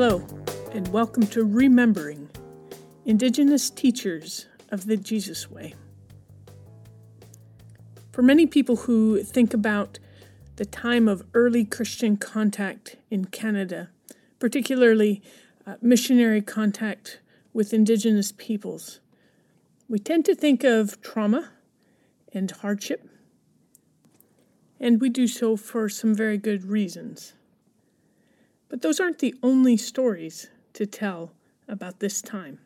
Hello, and welcome to Remembering Indigenous Teachers of the Jesus Way. For many people who think about the time of early Christian contact in Canada, particularly uh, missionary contact with Indigenous peoples, we tend to think of trauma and hardship, and we do so for some very good reasons. But those aren't the only stories to tell about this time.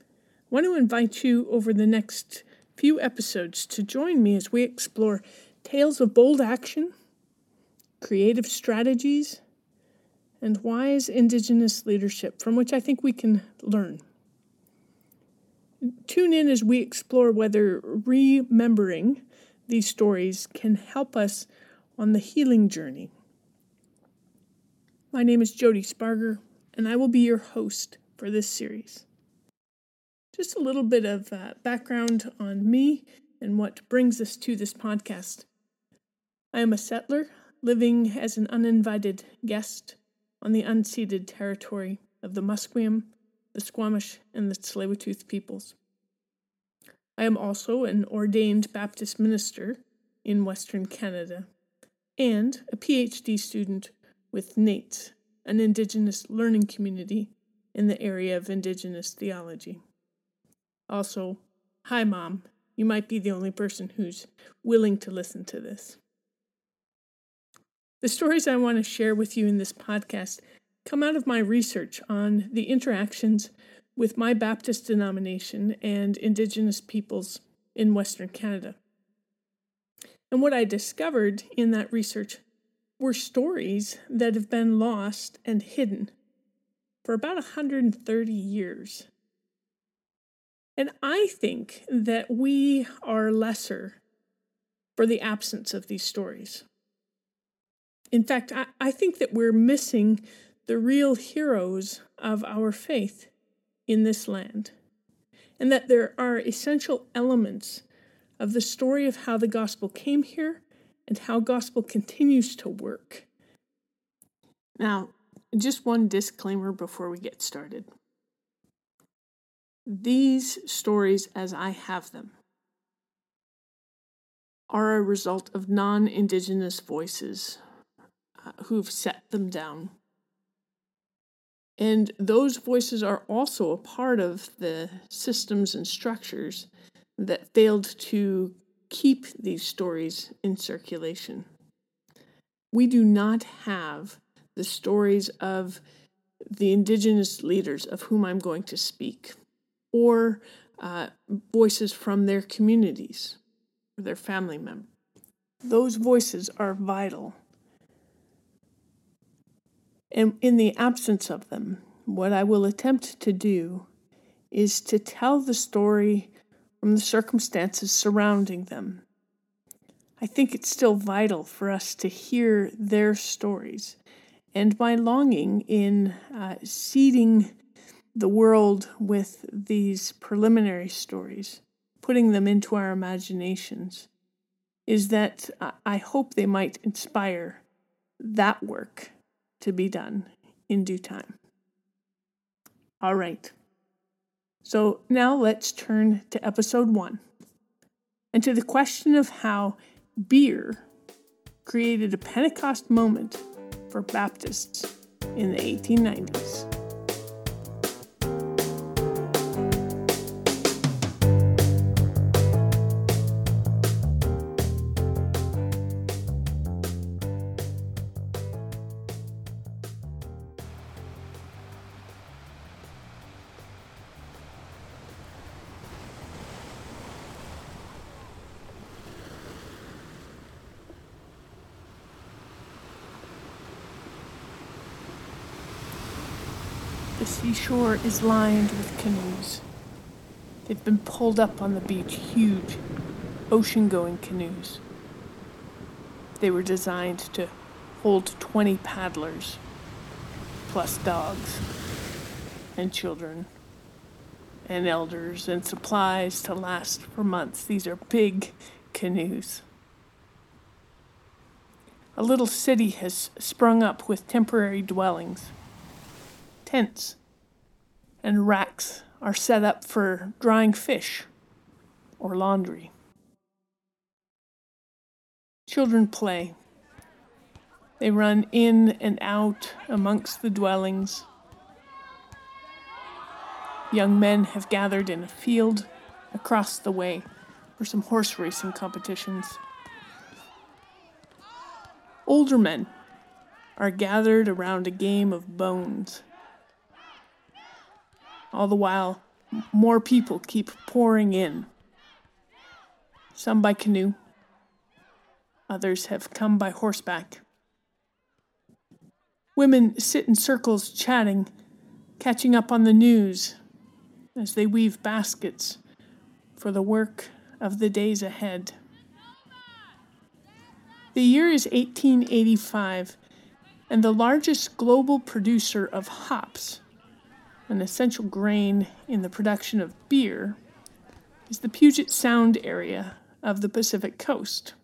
I want to invite you over the next few episodes to join me as we explore tales of bold action, creative strategies, and wise Indigenous leadership from which I think we can learn. Tune in as we explore whether remembering these stories can help us on the healing journey my name is Jody Sparger, and I will be your host for this series. Just a little bit of uh, background on me and what brings us to this podcast. I am a settler living as an uninvited guest on the unceded territory of the Musqueam, the Squamish, and the Tsleil-Waututh peoples. I am also an ordained Baptist minister in Western Canada and a PhD student with NAITS, an Indigenous learning community in the area of Indigenous theology. Also, hi, Mom. You might be the only person who's willing to listen to this. The stories I want to share with you in this podcast come out of my research on the interactions with my Baptist denomination and Indigenous peoples in Western Canada. And what I discovered in that research were stories that have been lost and hidden for about 130 years. And I think that we are lesser for the absence of these stories. In fact, I, I think that we're missing the real heroes of our faith in this land, and that there are essential elements of the story of how the gospel came here and how gospel continues to work. Now, just one disclaimer before we get started. These stories, as I have them, are a result of non Indigenous voices uh, who've set them down. And those voices are also a part of the systems and structures that failed to keep these stories in circulation. We do not have the stories of the indigenous leaders of whom I'm going to speak, or uh, voices from their communities or their family members. Those voices are vital. And in the absence of them, what I will attempt to do is to tell the story from the circumstances surrounding them. I think it's still vital for us to hear their stories. And my longing in uh, seeding the world with these preliminary stories, putting them into our imaginations, is that I hope they might inspire that work to be done in due time. All right. So now let's turn to episode one and to the question of how beer created a Pentecost moment for Baptists in the 1890s. Seashore is lined with canoes. They've been pulled up on the beach, huge, ocean going canoes. They were designed to hold 20 paddlers, plus dogs, and children, and elders, and supplies to last for months. These are big canoes. A little city has sprung up with temporary dwellings tents, and racks are set up for drying fish or laundry. Children play. They run in and out amongst the dwellings. Young men have gathered in a field across the way for some horse racing competitions. Older men are gathered around a game of bones. All the while, more people keep pouring in. Some by canoe, others have come by horseback. Women sit in circles chatting, catching up on the news as they weave baskets for the work of the days ahead. The year is 1885, and the largest global producer of hops, an essential grain in the production of beer, is the Puget Sound area of the Pacific coast.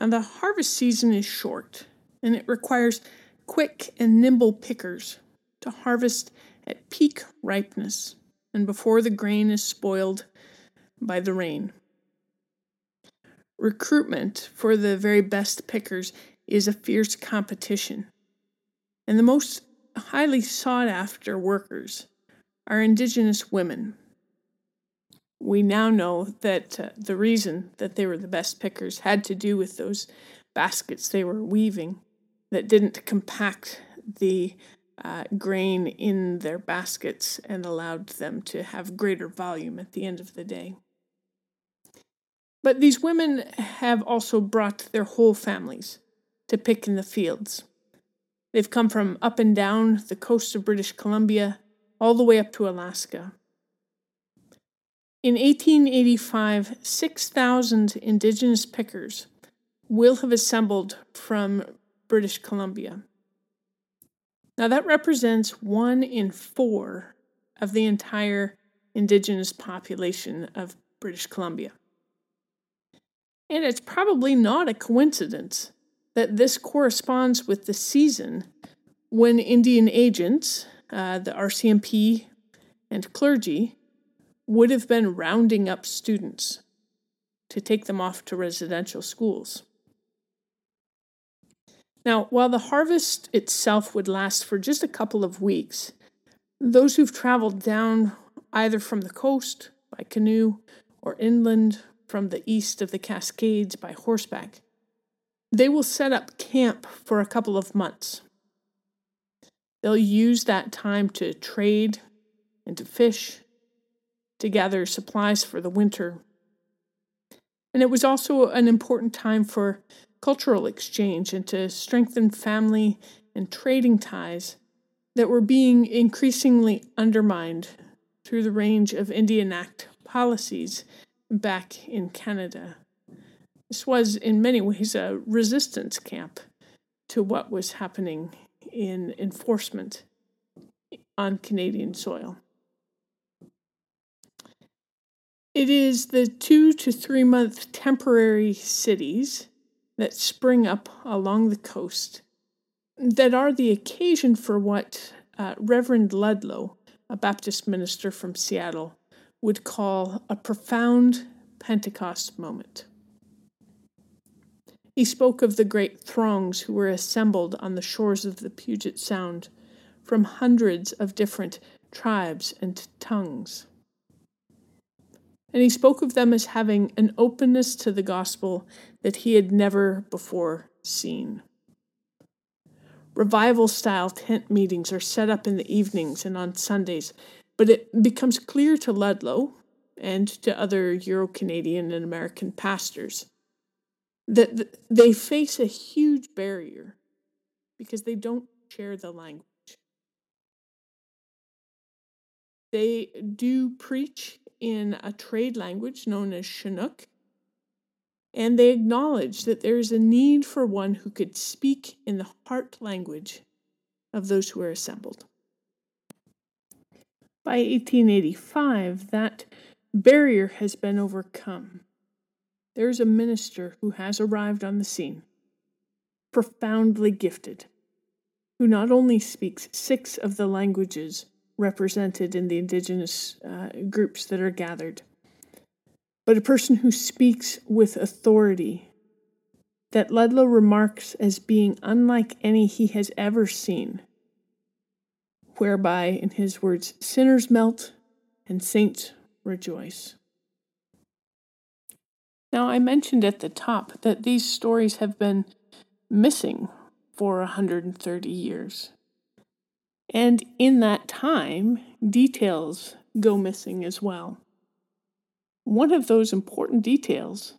And the harvest season is short, and it requires quick and nimble pickers to harvest at peak ripeness and before the grain is spoiled by the rain. Recruitment for the very best pickers is a fierce competition, and the most highly sought after workers are Indigenous women. We now know that uh, the reason that they were the best pickers had to do with those baskets they were weaving that didn't compact the uh, grain in their baskets and allowed them to have greater volume at the end of the day. But these women have also brought their whole families to pick in the fields. They've come from up and down the coast of British Columbia all the way up to Alaska. In 1885, 6,000 Indigenous pickers will have assembled from British Columbia. Now, that represents one in four of the entire Indigenous population of British Columbia. And it's probably not a coincidence that this corresponds with the season when Indian agents, uh, the RCMP, and clergy would have been rounding up students to take them off to residential schools. Now, while the harvest itself would last for just a couple of weeks, those who've traveled down either from the coast by canoe or inland from the east of the Cascades by horseback, they will set up camp for a couple of months. They'll use that time to trade and to fish, to gather supplies for the winter. And it was also an important time for cultural exchange and to strengthen family and trading ties that were being increasingly undermined through the range of Indian Act policies back in Canada. This was, in many ways, a resistance camp to what was happening in enforcement on Canadian soil. It is the two to three month temporary cities that spring up along the coast that are the occasion for what uh, Reverend Ludlow, a Baptist minister from Seattle, would call a profound Pentecost moment. He spoke of the great throngs who were assembled on the shores of the Puget Sound from hundreds of different tribes and tongues and he spoke of them as having an openness to the gospel that he had never before seen. Revival style tent meetings are set up in the evenings and on Sundays, but it becomes clear to Ludlow and to other Euro Canadian and American pastors that they face a huge barrier because they don't share the language. They do preach in a trade language known as Chinook, and they acknowledge that there is a need for one who could speak in the heart language of those who are assembled. By 1885, that barrier has been overcome. There is a minister who has arrived on the scene, profoundly gifted, who not only speaks six of the languages represented in the indigenous uh, groups that are gathered, but a person who speaks with authority that Ludlow remarks as being unlike any he has ever seen, whereby, in his words, sinners melt and saints rejoice. Now, I mentioned at the top that these stories have been missing for 130 years. And in that time, details go missing as well. One of those important details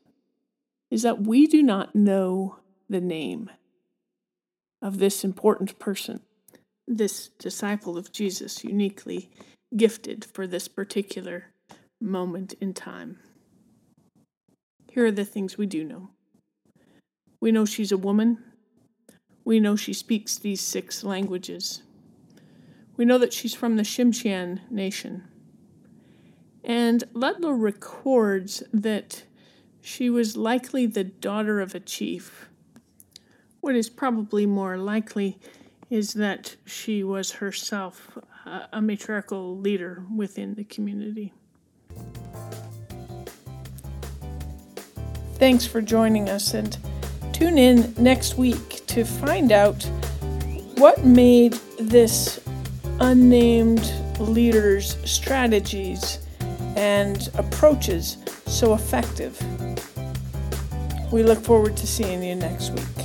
is that we do not know the name of this important person, this disciple of Jesus, uniquely gifted for this particular moment in time. Here are the things we do know we know she's a woman we know she speaks these six languages. We know that she's from the Tsimshian nation. And Ludlow records that she was likely the daughter of a chief. What is probably more likely is that she was herself a matriarchal leader within the community. Thanks for joining us and tune in next week to find out what made this unnamed leader's strategies and approaches so effective. We look forward to seeing you next week.